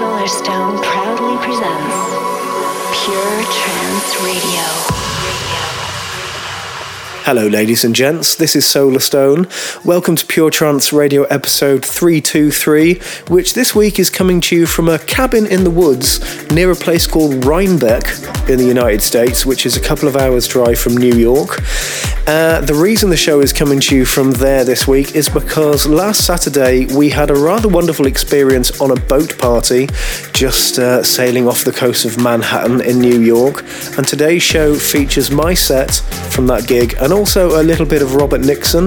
Solarstone proudly presents Pure Trance Radio. Hello, ladies and gents. This is Solarstone. Welcome to Pure Trance Radio episode 323, which this week is coming to you from a cabin in the woods near a place called Rhinebeck in the United States, which is a couple of hours' drive from New York. Uh, the reason the show is coming to you from there this week is because last Saturday we had a rather wonderful experience on a boat party just uh, sailing off the coast of Manhattan in New York. And today's show features my set from that gig and also a little bit of Robert Nixon.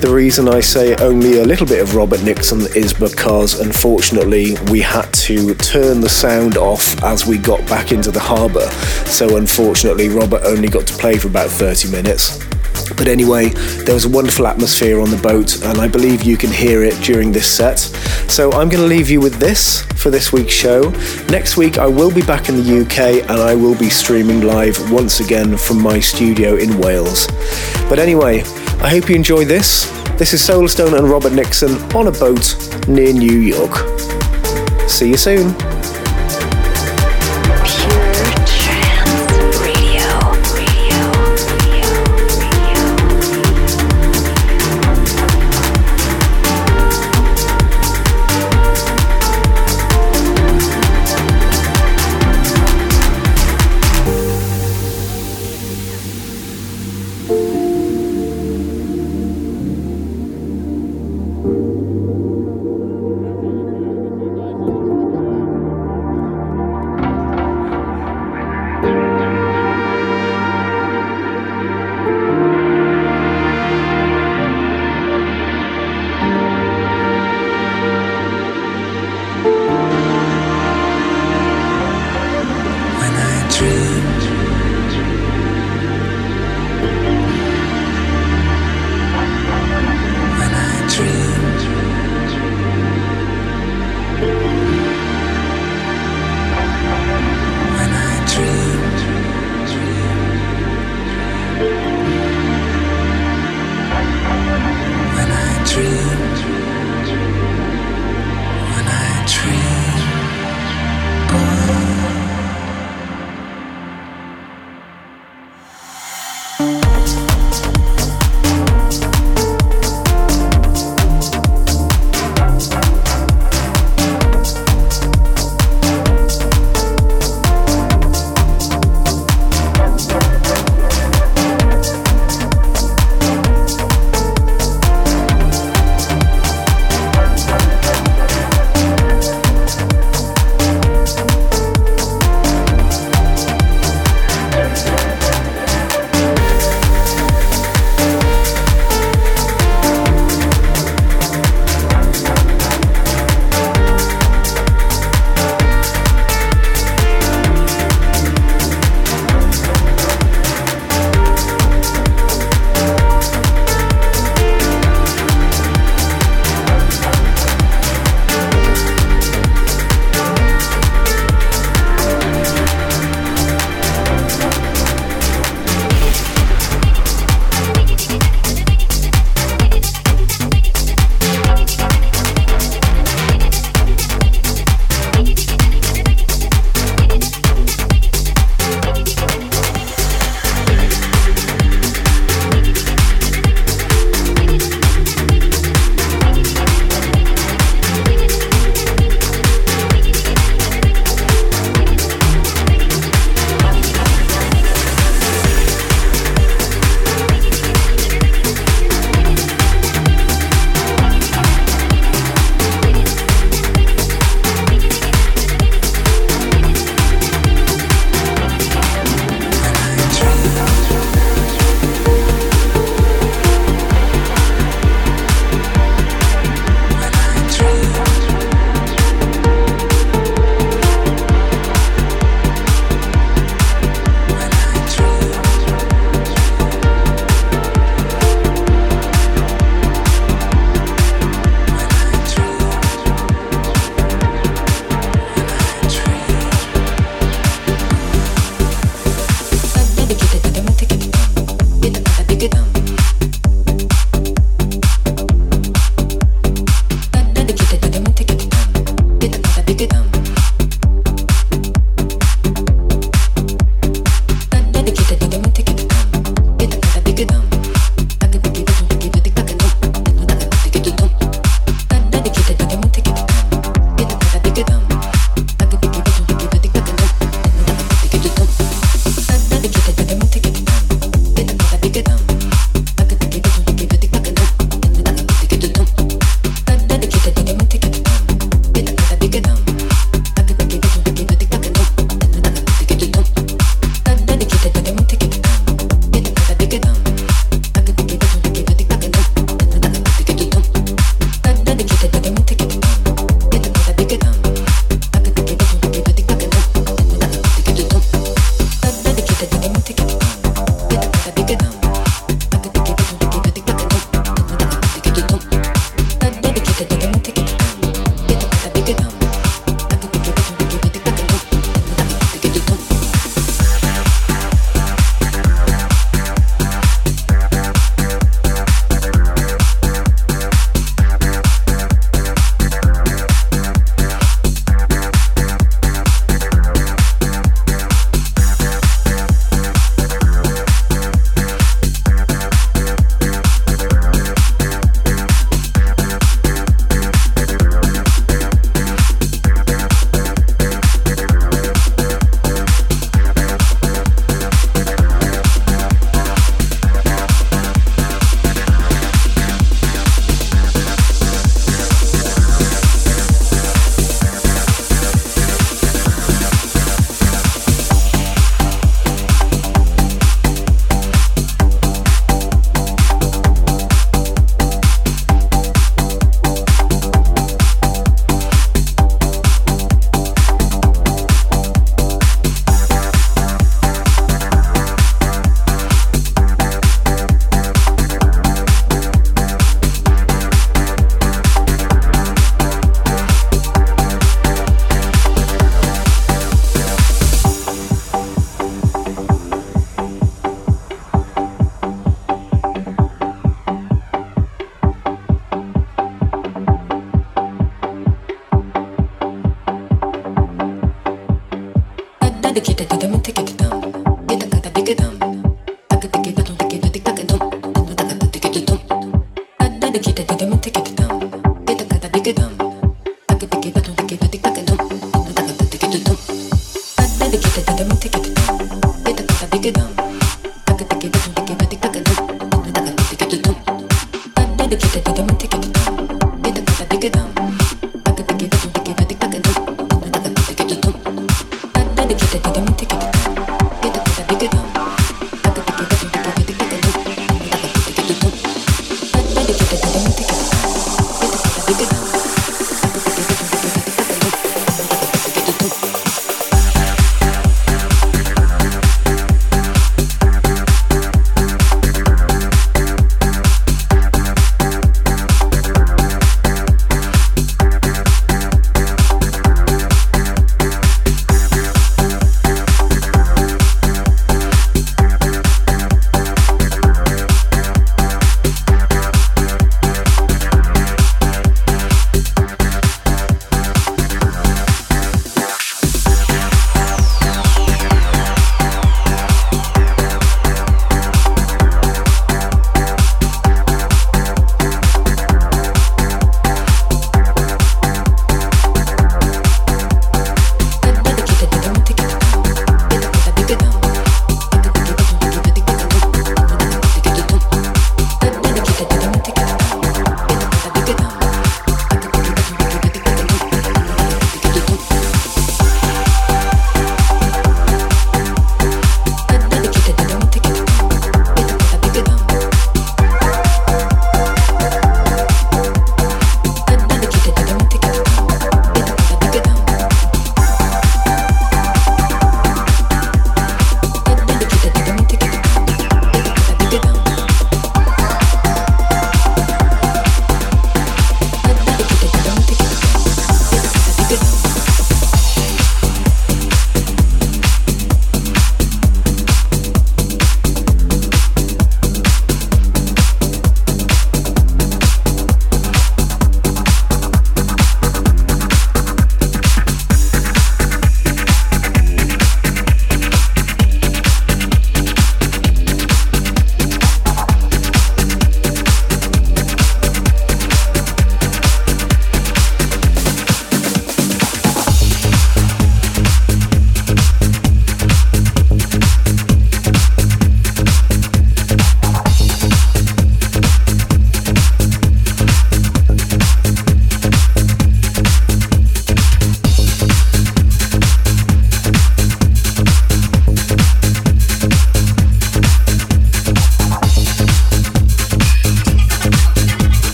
The reason I say only a little bit of Robert Nixon is because unfortunately we had to turn the sound off as we got back into the harbour. So unfortunately, Robert only got to play for about 30 minutes. But anyway, there was a wonderful atmosphere on the boat, and I believe you can hear it during this set. So I'm going to leave you with this for this week's show. Next week, I will be back in the UK and I will be streaming live once again from my studio in Wales. But anyway, I hope you enjoy this. This is Solarstone and Robert Nixon on a boat near New York. See you soon.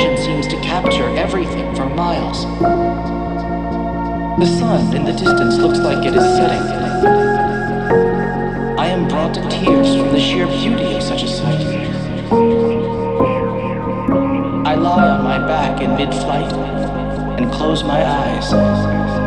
Vision seems to capture everything for miles. The sun in the distance looks like it is setting. I am brought to tears from the sheer beauty of such a sight. I lie on my back in mid-flight and close my eyes.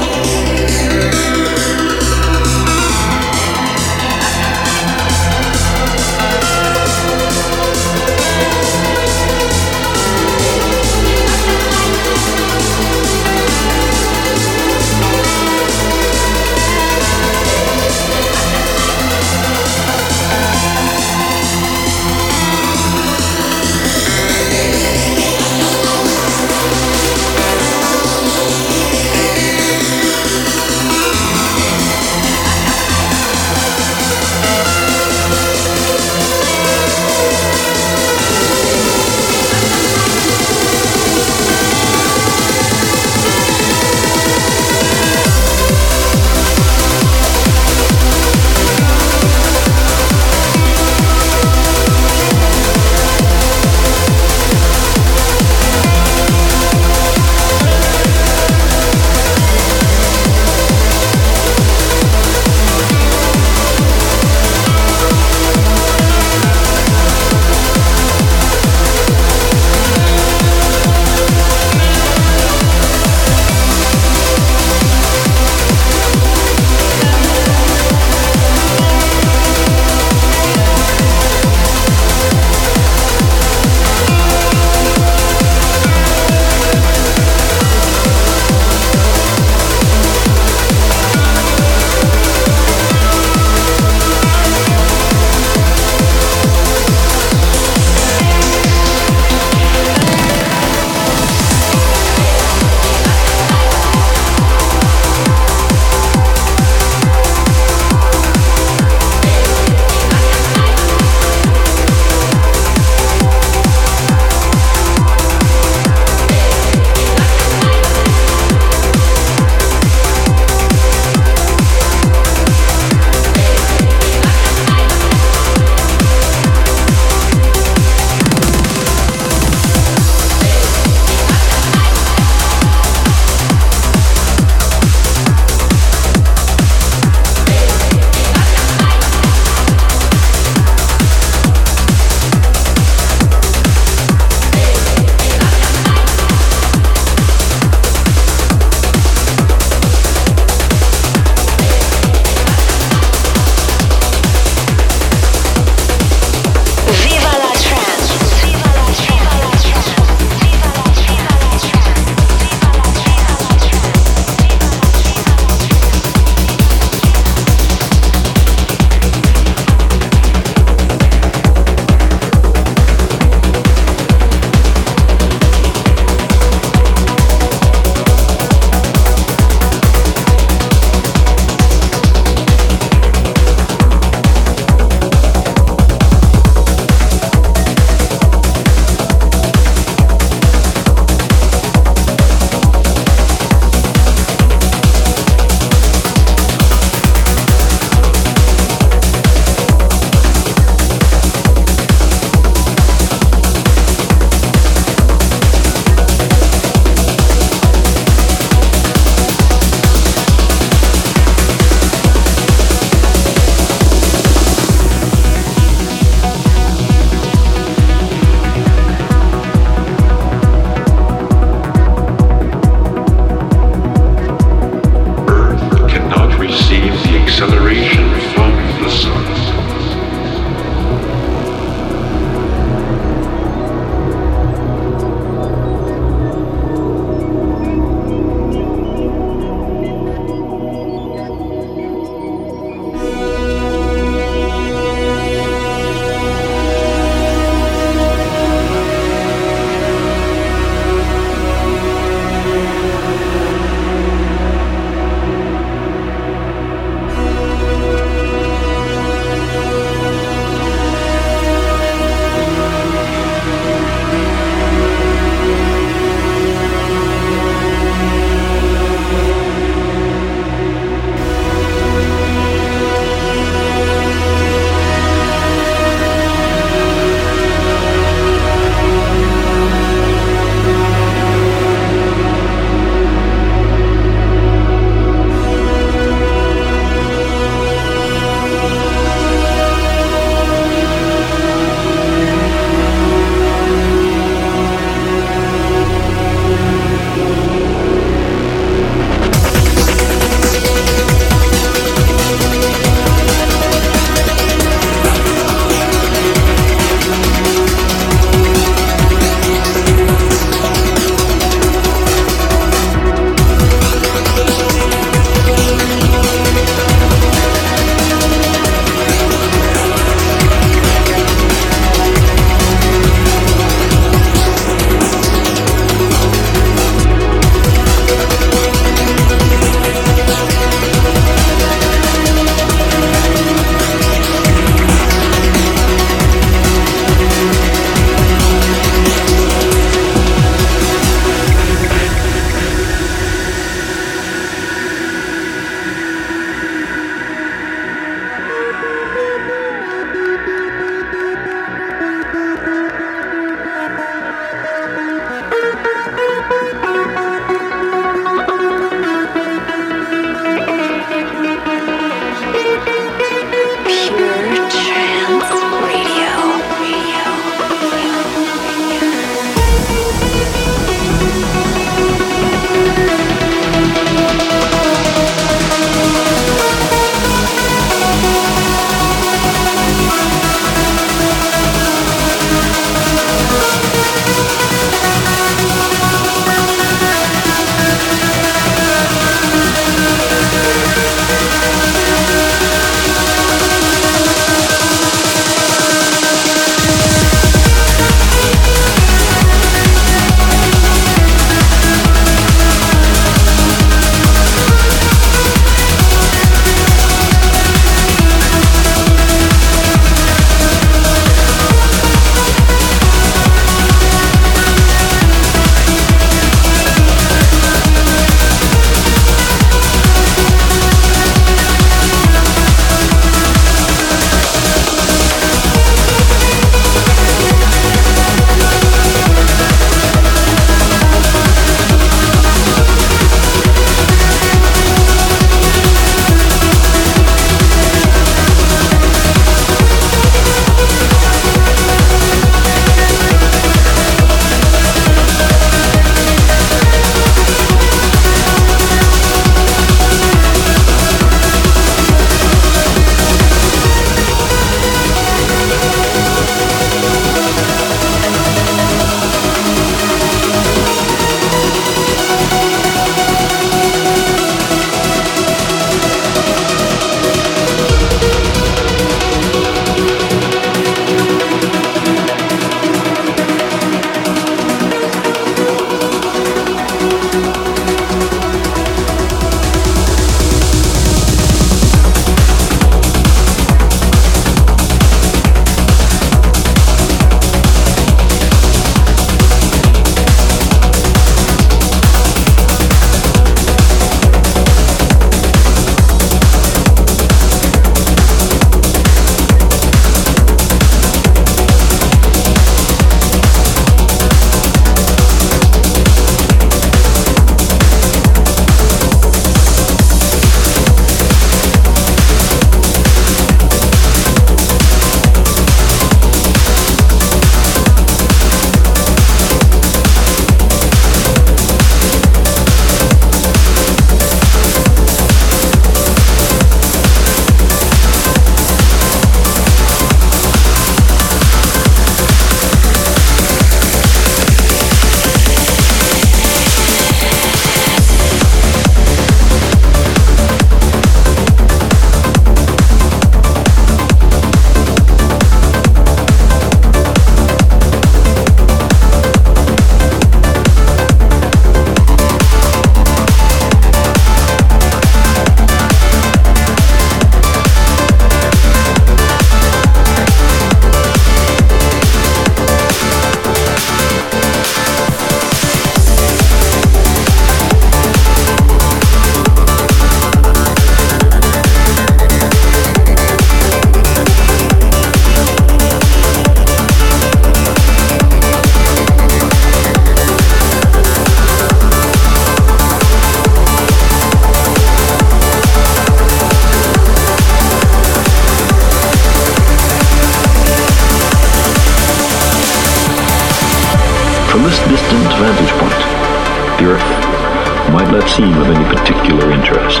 Seem of any particular interest.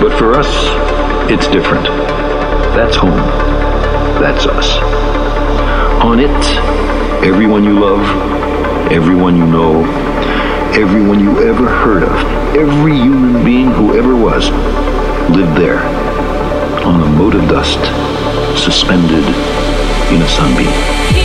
But for us, it's different. That's home. That's us. On it, everyone you love, everyone you know, everyone you ever heard of, every human being who ever was, lived there, on a mote of dust, suspended in a sunbeam.